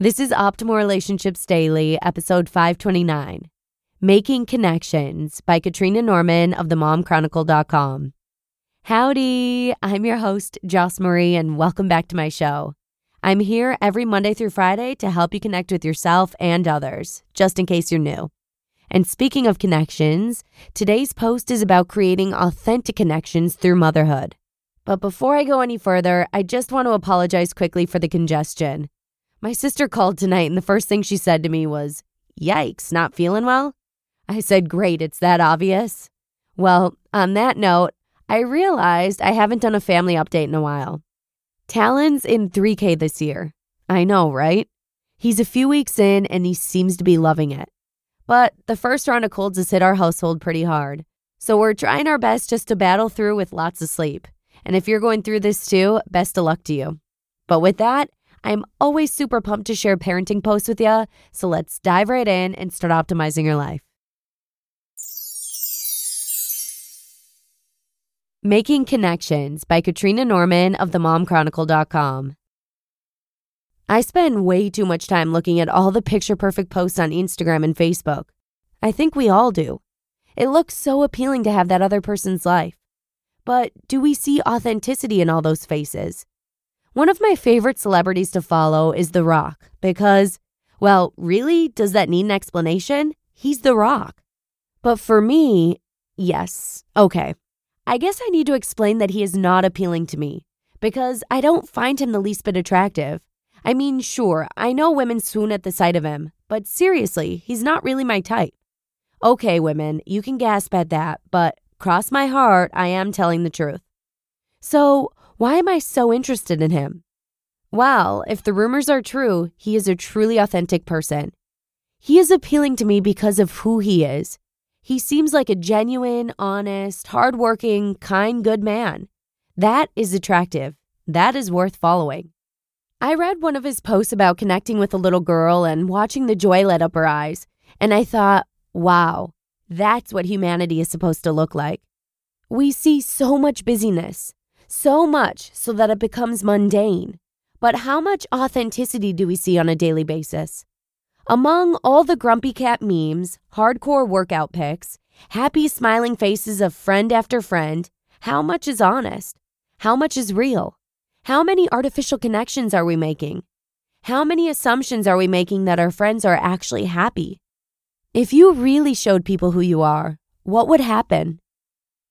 This is Optimal Relationships Daily, episode 529 Making Connections by Katrina Norman of themomchronicle.com. Howdy, I'm your host, Joss Marie, and welcome back to my show. I'm here every Monday through Friday to help you connect with yourself and others, just in case you're new. And speaking of connections, today's post is about creating authentic connections through motherhood. But before I go any further, I just want to apologize quickly for the congestion. My sister called tonight, and the first thing she said to me was, Yikes, not feeling well? I said, Great, it's that obvious. Well, on that note, I realized I haven't done a family update in a while. Talon's in 3K this year. I know, right? He's a few weeks in and he seems to be loving it. But the first round of colds has hit our household pretty hard. So we're trying our best just to battle through with lots of sleep. And if you're going through this too, best of luck to you. But with that, I'm always super pumped to share parenting posts with you, so let's dive right in and start optimizing your life. Making Connections by Katrina Norman of themomchronicle.com. I spend way too much time looking at all the picture perfect posts on Instagram and Facebook. I think we all do. It looks so appealing to have that other person's life. But do we see authenticity in all those faces? One of my favorite celebrities to follow is The Rock because, well, really, does that need an explanation? He's The Rock. But for me, yes, okay. I guess I need to explain that he is not appealing to me because I don't find him the least bit attractive. I mean, sure, I know women swoon at the sight of him, but seriously, he's not really my type. Okay, women, you can gasp at that, but cross my heart, I am telling the truth. So, why am I so interested in him? Well, if the rumors are true, he is a truly authentic person. He is appealing to me because of who he is. He seems like a genuine, honest, hardworking, kind, good man. That is attractive. That is worth following. I read one of his posts about connecting with a little girl and watching the joy light up her eyes, and I thought, wow, that's what humanity is supposed to look like. We see so much busyness, so much so that it becomes mundane. But how much authenticity do we see on a daily basis? Among all the grumpy cat memes, hardcore workout pics, happy smiling faces of friend after friend, how much is honest? How much is real? How many artificial connections are we making? How many assumptions are we making that our friends are actually happy? If you really showed people who you are, what would happen?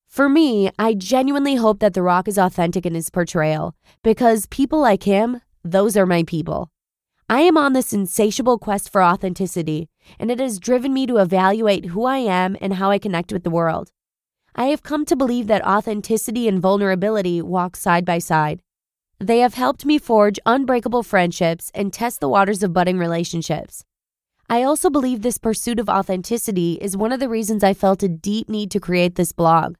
For me, I genuinely hope that The Rock is authentic in his portrayal because people like him, those are my people. I am on this insatiable quest for authenticity, and it has driven me to evaluate who I am and how I connect with the world. I have come to believe that authenticity and vulnerability walk side by side. They have helped me forge unbreakable friendships and test the waters of budding relationships. I also believe this pursuit of authenticity is one of the reasons I felt a deep need to create this blog.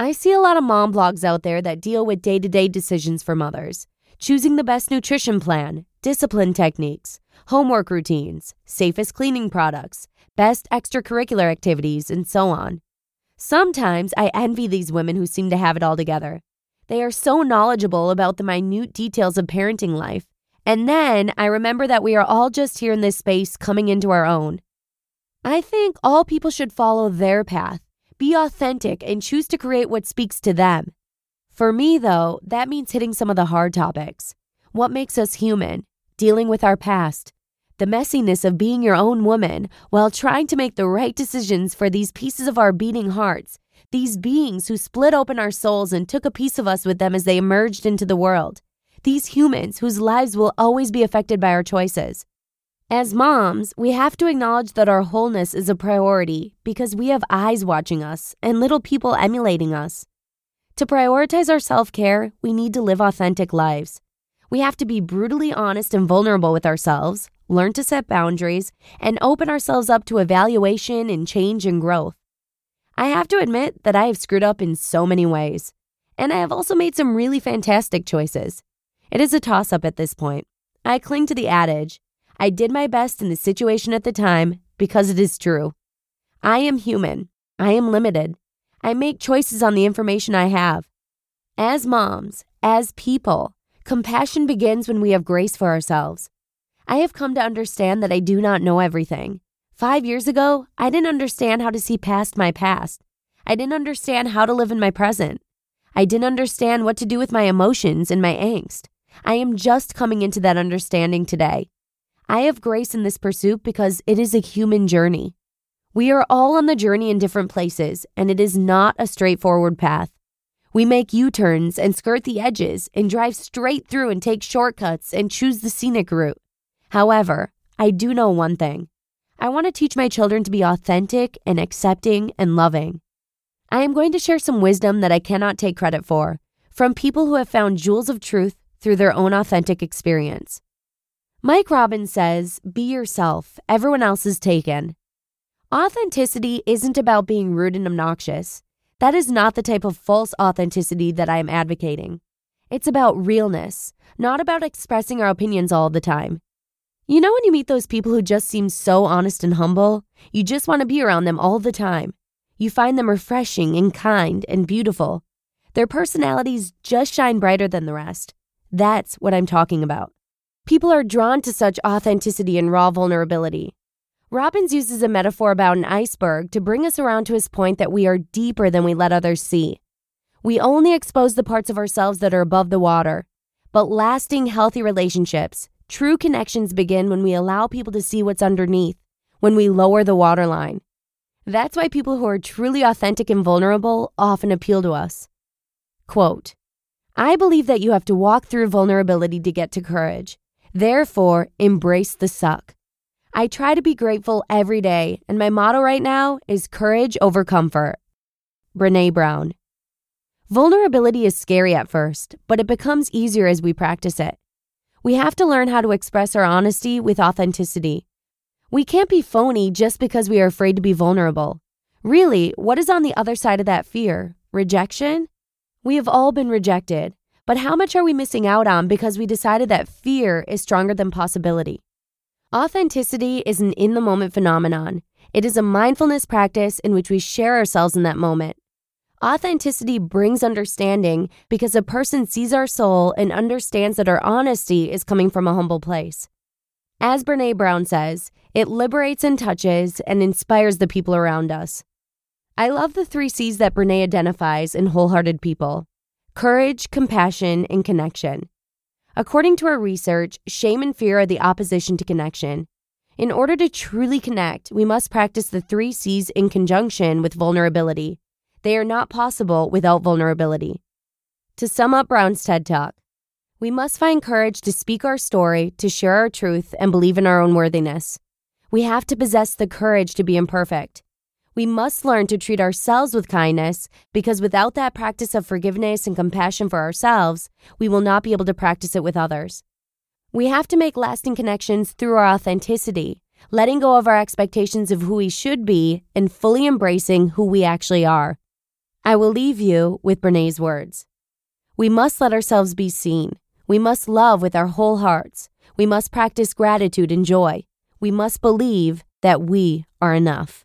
I see a lot of mom blogs out there that deal with day to day decisions for mothers, choosing the best nutrition plan, discipline techniques, homework routines, safest cleaning products, best extracurricular activities, and so on. Sometimes I envy these women who seem to have it all together. They are so knowledgeable about the minute details of parenting life. And then I remember that we are all just here in this space coming into our own. I think all people should follow their path be authentic and choose to create what speaks to them. For me, though, that means hitting some of the hard topics. What makes us human? Dealing with our past, the messiness of being your own woman while trying to make the right decisions for these pieces of our beating hearts, these beings who split open our souls and took a piece of us with them as they emerged into the world, these humans whose lives will always be affected by our choices. As moms, we have to acknowledge that our wholeness is a priority because we have eyes watching us and little people emulating us. To prioritize our self care, we need to live authentic lives. We have to be brutally honest and vulnerable with ourselves, learn to set boundaries, and open ourselves up to evaluation and change and growth. I have to admit that I have screwed up in so many ways, and I have also made some really fantastic choices. It is a toss up at this point. I cling to the adage I did my best in the situation at the time because it is true. I am human. I am limited. I make choices on the information I have. As moms, as people, compassion begins when we have grace for ourselves. I have come to understand that I do not know everything. Five years ago, I didn't understand how to see past my past. I didn't understand how to live in my present. I didn't understand what to do with my emotions and my angst. I am just coming into that understanding today. I have grace in this pursuit because it is a human journey. We are all on the journey in different places, and it is not a straightforward path. We make U turns and skirt the edges and drive straight through and take shortcuts and choose the scenic route. However, I do know one thing I want to teach my children to be authentic and accepting and loving. I am going to share some wisdom that I cannot take credit for from people who have found jewels of truth through their own authentic experience. Mike Robbins says, Be yourself, everyone else is taken. Authenticity isn't about being rude and obnoxious. That is not the type of false authenticity that I am advocating. It's about realness, not about expressing our opinions all the time. You know, when you meet those people who just seem so honest and humble, you just want to be around them all the time. You find them refreshing and kind and beautiful. Their personalities just shine brighter than the rest. That's what I'm talking about. People are drawn to such authenticity and raw vulnerability. Robbins uses a metaphor about an iceberg to bring us around to his point that we are deeper than we let others see. We only expose the parts of ourselves that are above the water. But lasting, healthy relationships, true connections begin when we allow people to see what's underneath, when we lower the waterline. That's why people who are truly authentic and vulnerable often appeal to us. Quote I believe that you have to walk through vulnerability to get to courage. Therefore, embrace the suck. I try to be grateful every day, and my motto right now is courage over comfort. Brene Brown. Vulnerability is scary at first, but it becomes easier as we practice it. We have to learn how to express our honesty with authenticity. We can't be phony just because we are afraid to be vulnerable. Really, what is on the other side of that fear? Rejection? We have all been rejected, but how much are we missing out on because we decided that fear is stronger than possibility? Authenticity is an in the moment phenomenon. It is a mindfulness practice in which we share ourselves in that moment. Authenticity brings understanding because a person sees our soul and understands that our honesty is coming from a humble place. As Brene Brown says, it liberates and touches and inspires the people around us. I love the three C's that Brene identifies in wholehearted people courage, compassion, and connection. According to our research, shame and fear are the opposition to connection. In order to truly connect, we must practice the three C's in conjunction with vulnerability. They are not possible without vulnerability. To sum up Brown's TED Talk, we must find courage to speak our story, to share our truth, and believe in our own worthiness. We have to possess the courage to be imperfect. We must learn to treat ourselves with kindness because without that practice of forgiveness and compassion for ourselves, we will not be able to practice it with others. We have to make lasting connections through our authenticity, letting go of our expectations of who we should be and fully embracing who we actually are. I will leave you with Brene's words. We must let ourselves be seen. We must love with our whole hearts. We must practice gratitude and joy. We must believe that we are enough.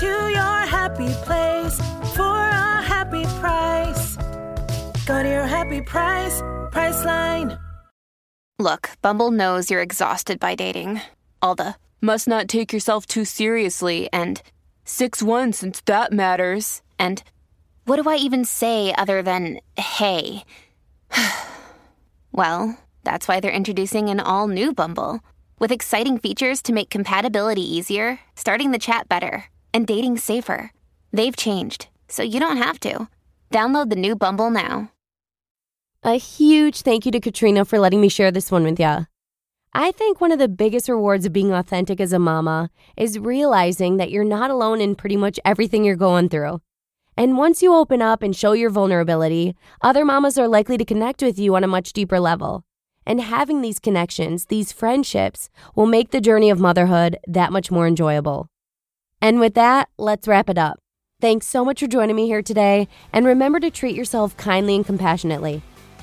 To your happy place for a happy price. Go to your happy price, Priceline. Look, Bumble knows you're exhausted by dating. All the must not take yourself too seriously and 6 1 since that matters. And what do I even say other than hey? well, that's why they're introducing an all new Bumble with exciting features to make compatibility easier, starting the chat better, and dating safer. They've changed, so you don't have to. Download the new Bumble now. A huge thank you to Katrina for letting me share this one with ya. I think one of the biggest rewards of being authentic as a mama is realizing that you're not alone in pretty much everything you're going through. And once you open up and show your vulnerability, other mamas are likely to connect with you on a much deeper level. And having these connections, these friendships, will make the journey of motherhood that much more enjoyable. And with that, let's wrap it up. Thanks so much for joining me here today, and remember to treat yourself kindly and compassionately.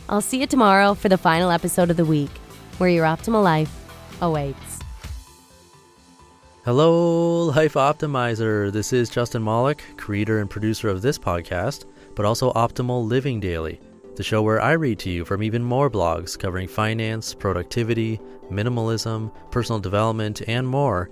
I'll see you tomorrow for the final episode of the week, where your optimal life awaits. Hello, Life Optimizer. This is Justin Malik, creator and producer of this podcast, but also Optimal Living Daily, the show where I read to you from even more blogs covering finance, productivity, minimalism, personal development, and more